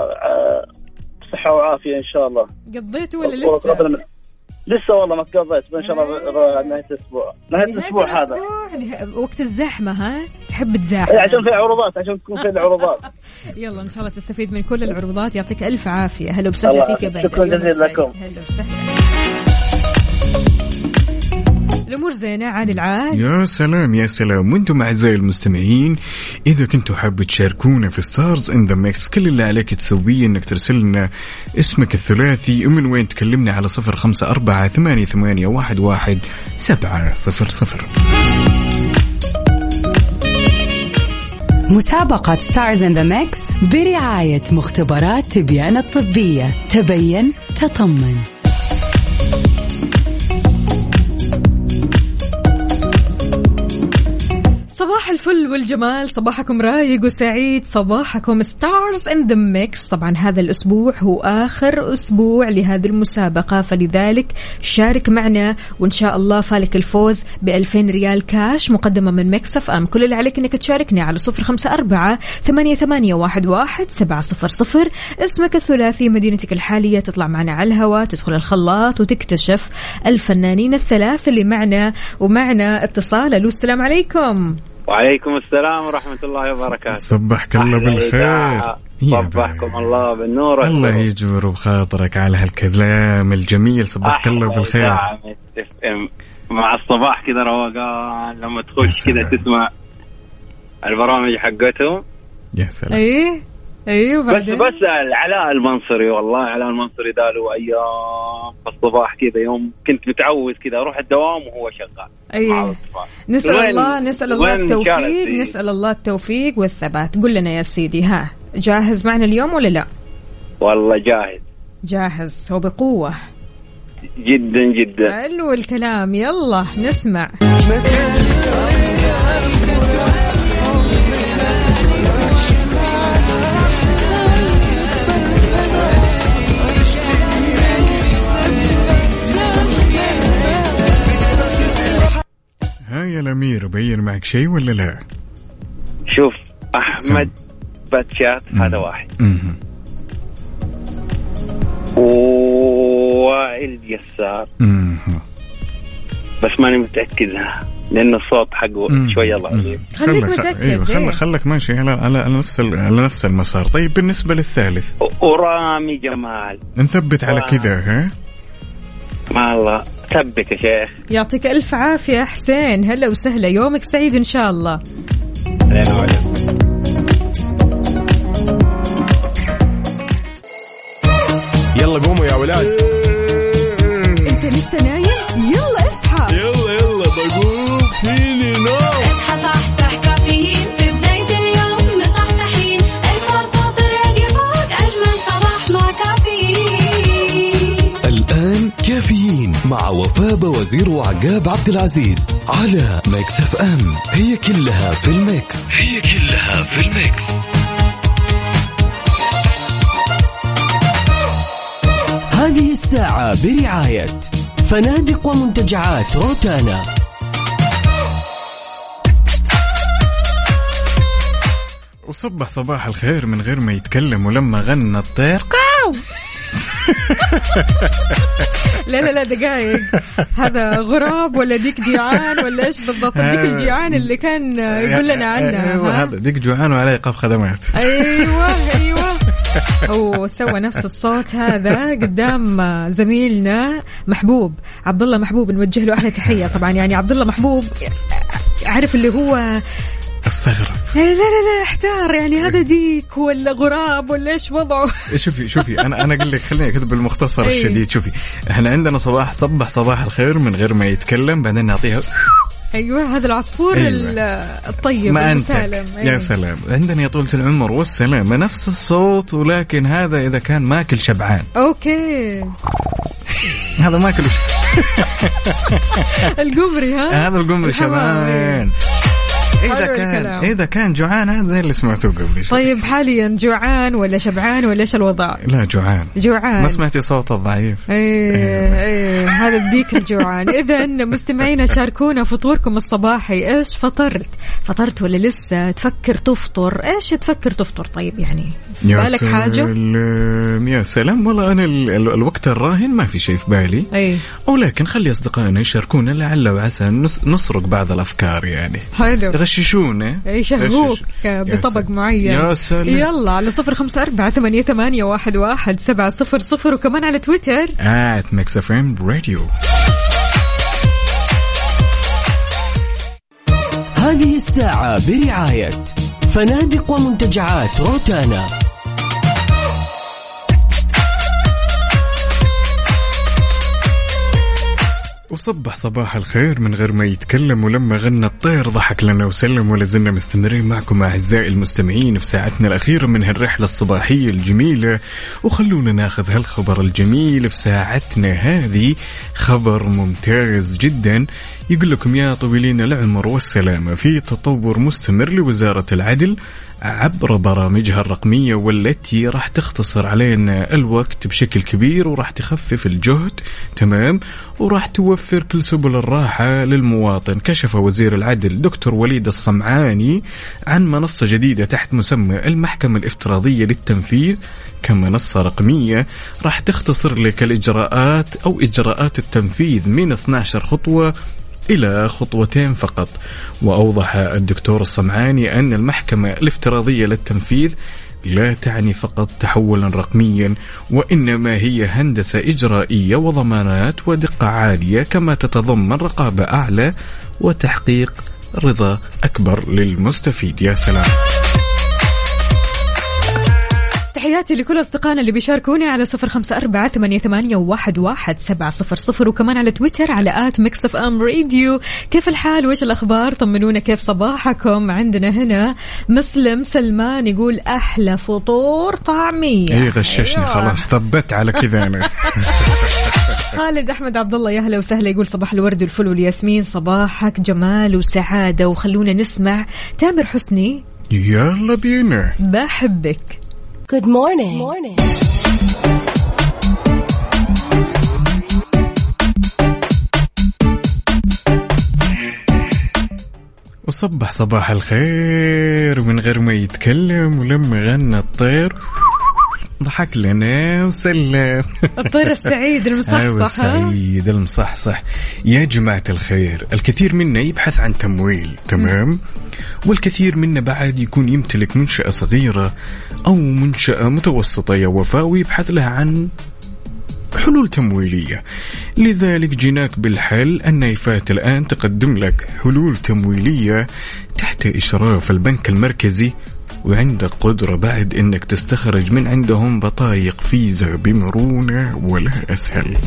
آه، صحة وعافية إن شاء الله. قضيته ولا لسه؟ من- لسه والله ما قضيت ان شاء الله ب- نهاية الأسبوع. نهاية الأسبوع هذا. وقت الزحمة ها؟ تحب إيه، تزاحم عشان في عروضات عشان تكون في العروضات. <laughs> يلا إن شاء الله تستفيد من كل العروضات. يعطيك ألف عافية. هلا وسهلا فيك يا. بندر شكراً جزيلاً. لكم. هلا وسهلا. الأمور زينة عاد العاد يا سلام يا سلام. وأنتم أعزائي المستمعين إذا كنتوا حابة تشاركونا في Stars in the Mix كل اللي عليك تسويه إنك ترسل لنا اسمك الثلاثي ومن وين تكلمنا على صفر خمسة أربعة ثمانية, ثمانية واحد, واحد سبعة صفر صفر. مسابقة Stars in the Mix برعاية مختبرات تبيان الطبية. تبين تطمن. صباح الفل والجمال صباحكم رايق وسعيد صباحكم Stars in the Mix طبعا هذا الأسبوع هو آخر أسبوع لهذه المسابقة فلذلك شارك معنا وإن شاء الله فالك الفوز ب 2000 ريال كاش مقدمة من Mix FM. كل اللي عليك إنك تشاركني على صفر خمسة أربعة ثمانية, ثمانية واحد, واحد سبعة صفر صفر. اسمك الثلاثي مدينتك الحالية تطلع معنا على الهواء تدخل الخلاط وتكتشف الفنانين الثلاث اللي معنا ومعنا اتصال. ألو السلام عليكم. وعليكم السلام ورحمة الله وبركاته. صبحك الله بالخير. صبحكم. الله بالنور الله. يجبر بخاطرك على هالكلام الجميل. صبحك الله بالخير. مع الصباح كذا روقان. لما تخش كذا. تسمع البرامج حقتهم. يا سلام. إيه؟ إيه بس بسأل علاء المنصري والله علاء المنصري ده له أيام في الصباح كذا يوم كنت متعود كذا أروح الدوام وهو شغال. نسأل وين- الله نسأل الله التوفيق؟ نسأل الله التوفيق والثبات. قل لنا يا سيدي ها جاهز معنا اليوم ولا لا؟ والله جاهز. جاهز وبقوة جدا جدا. حلو الكلام يلا نسمع. ها يا الأمير بين معك شيء ولا لا؟ شوف أحمد باتشات هذا واحد. ووائل جسار. بس ماني متأكد لأن الصوت حقه مم. شوي الله خليك خلك- متأكد إيوه إيه. خلك خلك ماشي على على نفس ال- على نفس المسار طيب بالنسبة للثالث ورامي جمال نثبت على. كذا ها ما الله ثبت يا شيخ. يعطيك ألف عافية حسين. هلا وسهلا. يومك سعيد إن شاء الله. يلا قوموا يا ولاد. كافيين مع وفاء وزير وعقاب عبد العزيز على Mix FM. هي كلها في ال mix. هي كلها في ال mix. هذه الساعة برعاية فنادق ومنتجعات روتانا. وصبح صباح الخير من غير ما يتكلم ولما غنى الطير. قاو! <laughs> لا لا لا دقايق. <laughs> هذا غراب ولا ديك جيعان ولا إيش بالضبط؟ ديك الجيعان اللي كان يقول لنا عنها أيوه؟ هذا ديك جوعان وعليه ايقاف خدمات <laughs> أيوه أيوه. هو سوى نفس الصوت هذا قدام زميلنا محبوب عبد الله محبوب نوجه له أحلى تحية. طبعا يعني عبد الله محبوب عارف اللي هو أستغرب. لا لا لا أحتار يعني هذا ديك ولا غراب ولا إيش وضعه؟ شوفي شوفي أنا أنا أقول لك خليني كذا بالمختصر إيه. الشديد شوفي. إحنا عندنا صباح صبح صباح الخير من غير ما يتكلم بعدين نعطيها أيوه هذا العصفور أيوة. ال- الطيب ما المسالم يا أيوة. سلام. عندنا يا طولة العمر والسلامة نفس الصوت ولكن هذا إذا كان ماكل شبعان. أوكي. هذا ماكل. <laughs> القمري ها؟ هذا القمري الحمام، شبعان. إذا كان الكلام. إذا كان جوعان هذا زي اللي سمعتوه قبل شوي. طيب حاليا جوعان ولا شبعان ولا إيش الوضع؟ لا جوعان. جوعان. ما سمعتي صوته الضعيف. إيه إيه. هذا بديك الجوعان. <laughs> اذا مستمعينا شاركونا فطوركم الصباحي. إيش فطرت؟ فطرت ولا لسه؟ تفكر تفطر. إيش تفكر تفطر؟ طيب يعني في بالك سلام. يا سلام. والله أنا ال- ال- الوقت الراهن ما في شيء في بالي. إي. ولكن خلي أصدقائنا يشاركونا لعل وعسى نس- نسرق بعض الأفكار يعني. حلو. يغششونا يشهوك يا بطبق سلام. معين. يا سلام. يلا على صفر خمسة أربعة ثمانية, ثمانية واحد, واحد سبعة صفر صفر وكمان على تويتر. at Mix FM Radio هذه الساعة برعاية فنادق ومنتجعات روتانا. وصبح صباح الخير من غير ما يتكلم ولما غنى الطير ضحك لنا وسلم ولا زلنا مستمرين معكم أعزائي المستمعين في ساعتنا الأخيرة من هالرحلة الصباحية الجميلة. وخلونا ناخذ هالخبر الجميل في ساعتنا هذه. خبر ممتاز جدا. يقول لكم يا طويلين العمر والسلامة في تطور مستمر لوزارة العدل. عبر برامجها الرقمية والتي راح تختصر علينا الوقت بشكل كبير وراح تخفف الجهد تمام؟ وراح توفر كل سبل الراحة للمواطن. كشف وزير العدل دكتور وليد الصمعاني عن منصة جديدة تحت مسمى المحكمة الافتراضية للتنفيذ. كمنصة رقمية راح تختصر لك الإجراءات أو إجراءات التنفيذ من 12 خطوة إلى خطوتين فقط. وأوضح الدكتور الصمعاني أن المحكمة الافتراضية للتنفيذ لا تعني فقط تحولا رقميا وإنما هي هندسة إجرائية وضمانات ودقة عالية كما تتضمن رقابة أعلى وتحقيق رضا أكبر للمستفيد. يا سلام. تحياتي لكل أصدقائنا اللي بيشاركوني على صفر خمسة أربعة ثمانية, ثمانية واحد, واحد سبعة صفر صفر وكمان على تويتر على at Mix FM Radio. كيف الحال؟ وإيش الأخبار؟ طمنونا كيف صباحكم. عندنا هنا مسلم سلمان يقول أحلى فطور طعمية. اي غششني أيوة. خلاص ثبت على كذا أنا. <laughs> خالد أحمد عبد الله يا هلا وسهلا يقول صباح الورد والفل والياسمين. صباحك جمال وسعادة وخلونا نسمع تامر حسني. يلا بينا. بحبك. Good morning. morning. وصبح صباح الخير من غير ما يتكلم ولما غنى الطير ضحك لنا وسلم. الطير السعيد أيوة المصحصح ها؟ السعيد المصحصح. يا جماعة الخير الكثير منا يبحث عن تمويل تمام؟ والكثير منا بعد يكون يمتلك منشأة صغيرة أو منشأة متوسطة يا وفاء ويبحث لها عن حلول تمويلية. لذلك جيناك بالحل النايفات الآن تقدم لك حلول تمويلية تحت إشراف البنك المركزي وعندك قدرة بعد إنك تستخرج من عندهم بطايق فيزا بمرونة ولا أسهل.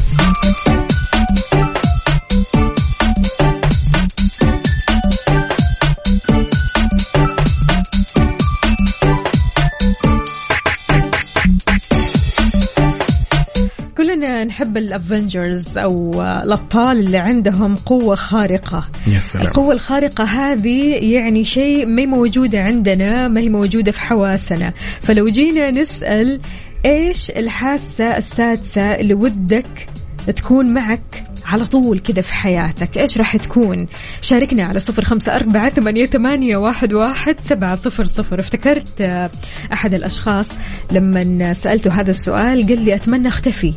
كلنا نحب الأفنجرز أو الأبطال اللي عندهم قوة خارقة. يا سلام. القوة الخارقة هذه يعني شيء ما هي موجودة عندنا ما هي موجودة في حواسنا. فلو جينا نسأل إيش الحاسة السادسة اللي ودك تكون معك؟ على طول كذا في حياتك. إيش راح تكون؟ شاركنا على صفر خمسة أربعة ثمانية, ثمانية واحد, واحد سبعة صفر صفر. افتكرت آه، أحد الأشخاص لما سألته هذا السؤال قال لي أتمنى أختفي.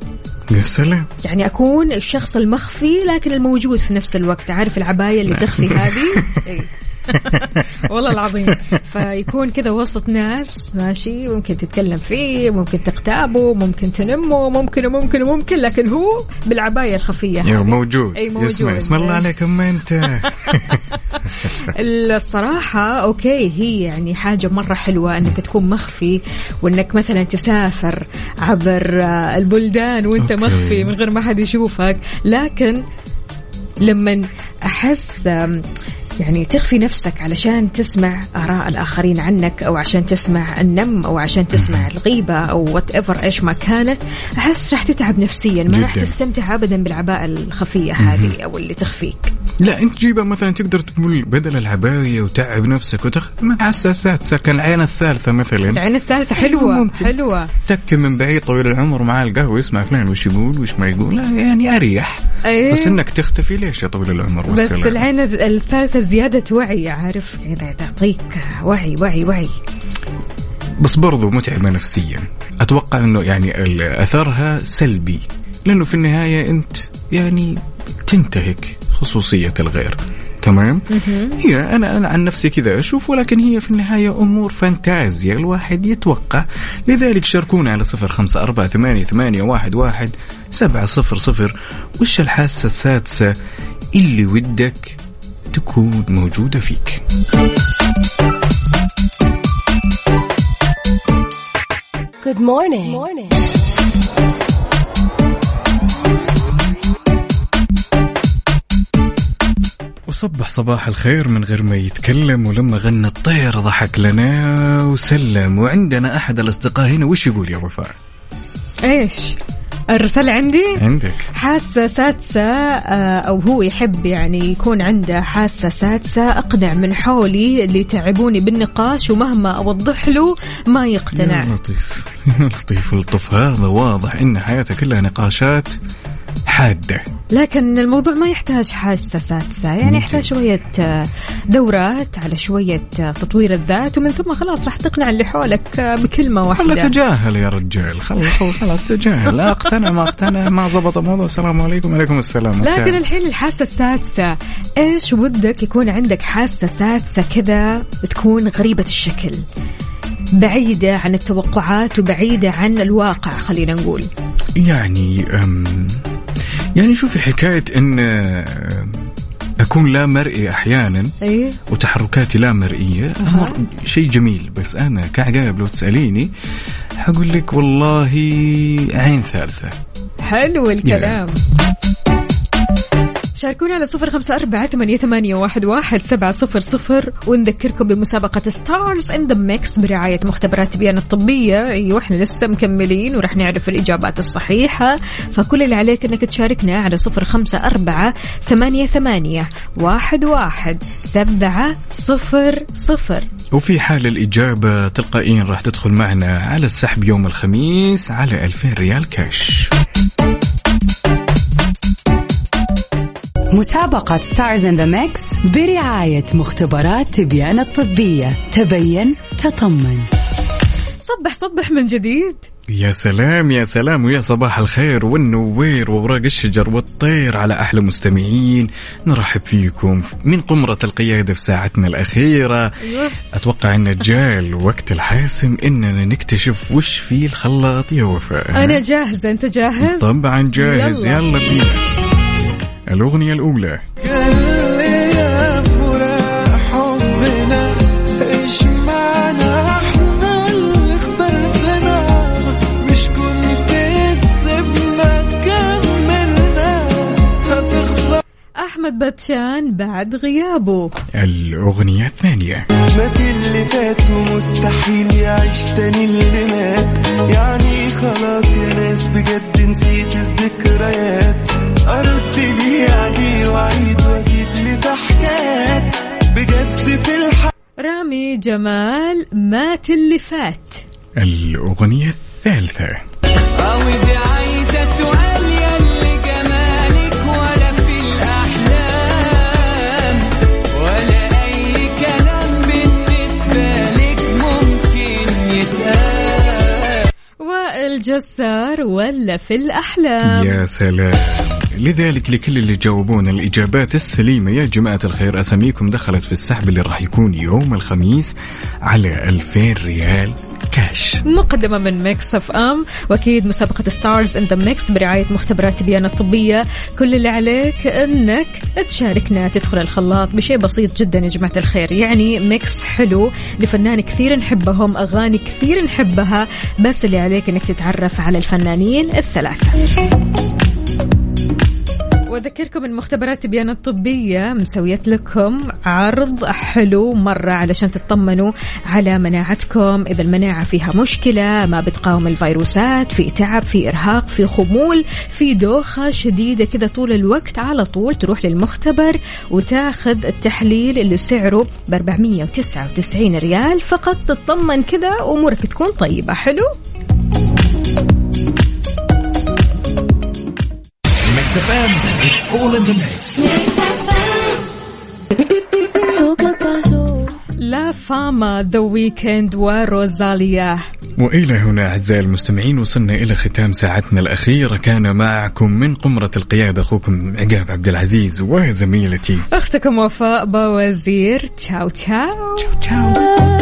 يا سلام. يعني أكون الشخص المخفي لكن الموجود في نفس الوقت. عارف العباية اللي تخفي هذه؟ <laughs> إيه. <laughs> والله العظيم فيكون كذا وسط ناس ماشي ممكن تتكلم فيه ممكن تغتابه ممكن تنمه ممكن وممكن وممكن لكن هو بالعباية الخفية يا هذه. موجود أي موجود. اسمع اسم الله عليك اما أنت <laughs> الصراحة okay هي يعني حاجة مرة حلوة أنك تكون مخفي وأنك مثلا تسافر عبر البلدان وأنت okay. مخفي من غير ما حد يشوفك لكن لما أحس يعني تخفي نفسك علشان تسمع آراء الآخرين عنك أو عشان تسمع النم أو عشان تسمع الغيبة أو وات ايفر إيش ما كانت أحس راح تتعب نفسيا ما راح. تستمتع ابدا بالعباءه الخفية هذه أو اللي تخفيك. لا أنت جيبها مثلا تقدر تقول بدل العباية وتعب نفسك وتخ مع الساسات سكن العين الثالثة مثلا. العين الثالثة حلوة ممكن. حلوة. تك من بعيد طويل العمر مع القهوة يسمع فلان وش يقول وش ما يقول. لا يعني أريح. أيه. بس إنك تختفي ليش يا طويل العمر؟ بس العين الثالثة زيادة وعي عارف يعني تعطيك وعي وعي وعي. بس برضو متعبة نفسيا. أتوقع أنه يعني أثرها سلبي. لأنه في النهاية أنت يعني تنتهك خصوصية الغير. تمام؟ هي أنا أنا عن نفسي كذا أشوف ولكن هي في النهاية أمور فانتازيا. الواحد يتوقع. لذلك شاركونا على صفر خمسة أربعة ثمانية, ثمانية واحد, واحد سبعة صفر صفر. وش الحاسة السادسة اللي ودك تكون موجودة فيك Good morning. morning. وصبح صباح الخير من غير ما يتكلم ولما غنى الطير ضحك لنا وسلم وعندنا أحد الأصدقاء هنا وش يقول يا وفاء إيش الرسالة عندي؟ عندك. حاسة سادسة آه، أو هو يحب يعني يكون عنده حاسة سادسة أقنع من حولي اللي يتعبوني بالنقاش ومهما أوضح له ما يقتنع. يا لطيف <laughs> يا لطيف اللطف هذا واضح إن حياته كلها نقاشات. حادة لكن الموضوع ما يحتاج حاسة سادسة. يعني يحتاج شوية آه، دورات على شوية آه، تطوير الذات ومن ثم خلاص راح تقنع اللي حولك آه، بكلمة خلا واحدة تجاهل يا رجال. خلاص خلاص تجاهل. لا اقتنع ما اقتنع ما زبط الموضوع. السلام عليكم. وعليكم السلام. لكن الحين الحاسة السادسة إيش ودك يكون عندك حاسة سادسة كذا تكون غريبة الشكل؟ بعيدة عن التوقعات وبعيدة عن الواقع خلينا نقول. يعني أم يعني شوفي حكاية إن أم، أكون لا مرئي أحيانا إيه. وتحركاتي لا مرئية أمر شيء جميل. بس أنا كعقاب لو تسأليني حقول لك والله عين ثالثة. حلو الكلام. شاركونا على صفر خمسة أربعة ثمانية, واحد, سبعة صفر صفر ونذكركم بمسابقة Stars in the Mix برعاية مختبرات تبيان الطبية. أيوة إحنا لسه مكملين وراح نعرف الإجابات الصحيحة. فكل اللي عليك أنك تشاركنا على صفر خمسة أربعة ثمانية, ثمانية واحد, واحد سبعة صفر صفر. وفي حال الإجابة تلقائيا راح تدخل معنا على السحب يوم الخميس على 2000 ريال كاش مسابقة Stars in the Mix برعاية مختبرات تبيان الطبية. تبين تطمن. صبح صبح من جديد. يا سلام يا سلام ويا صباح الخير والنوير وأوراق الشجر والطير على أحلى مستمعين. نرحب فيكم من قمرة القيادة في ساعتنا الأخيرة. أتوقع أن جاء الوقت الحاسم إننا نكتشف وش في الخلاط يا وفاء. أنا جاهزة أنت جاهز؟ طبعا جاهز. يلا. يلا, بينا. الأغنية الأولى. أحمد باتشان بعد غيابه. الأغنية الثانية. مات اللي فات ومستحيل يعيش تاني اللي مات يعني خلاص يا ناس بجد نسيت الذكريات. أرد وأزيد لي في حكايات بجد في الح رامي جمال مات اللي فات. الأغنية الثالثة. عاودي عايزة سؤال يلي جمالك ولا في الأحلام. ولا أي كلام بالنسبة لك ممكن يتقال. وائل جسار ولا في الأحلام؟ يا سلام. لذلك لكل اللي جاوبون الإجابات السليمة يا جماعة الخير أساميكم دخلت في السحب اللي راح يكون يوم الخميس على 2000 ريال كاش مقدمة من Mix FM وأكيد مسابقة Stars in the Mix برعاية مختبرات بيان الطبية كل اللي عليك إنك تشاركنا تدخل الخلاط بشيء بسيط جدا يا جماعة الخير. يعني mix حلو لفنان كثير نحبهم أغاني كثير نحبها بس اللي عليك إنك تتعرف على الفنانين الثلاثة. وأذكركم ان مختبرات تبيان الطبية مسوية لكم عرض حلو مرة علشان تطمنوا على مناعتكم. إذا المناعة فيها مشكلة ما بتقاوم الفيروسات في تعب في إرهاق في خمول في دوخة شديدة كذا طول الوقت على طول تروح للمختبر وتاخذ التحليل اللي سعره ب 499 ريال. فقط تطمن كذا أمورك تكون طيبة. حلو؟ Mix FM it's all in the mix La Fama The Weeknd و Rosalía وإلى هنا أعزائي المستمعين وصلنا إلى ختام ساعتنا الأخيرة. كان معكم من قمرة القيادة أخوكم عقاب عبد العزيز وزميلتي. أختكم وفاء بوزير تشاو. تشاو تشاو.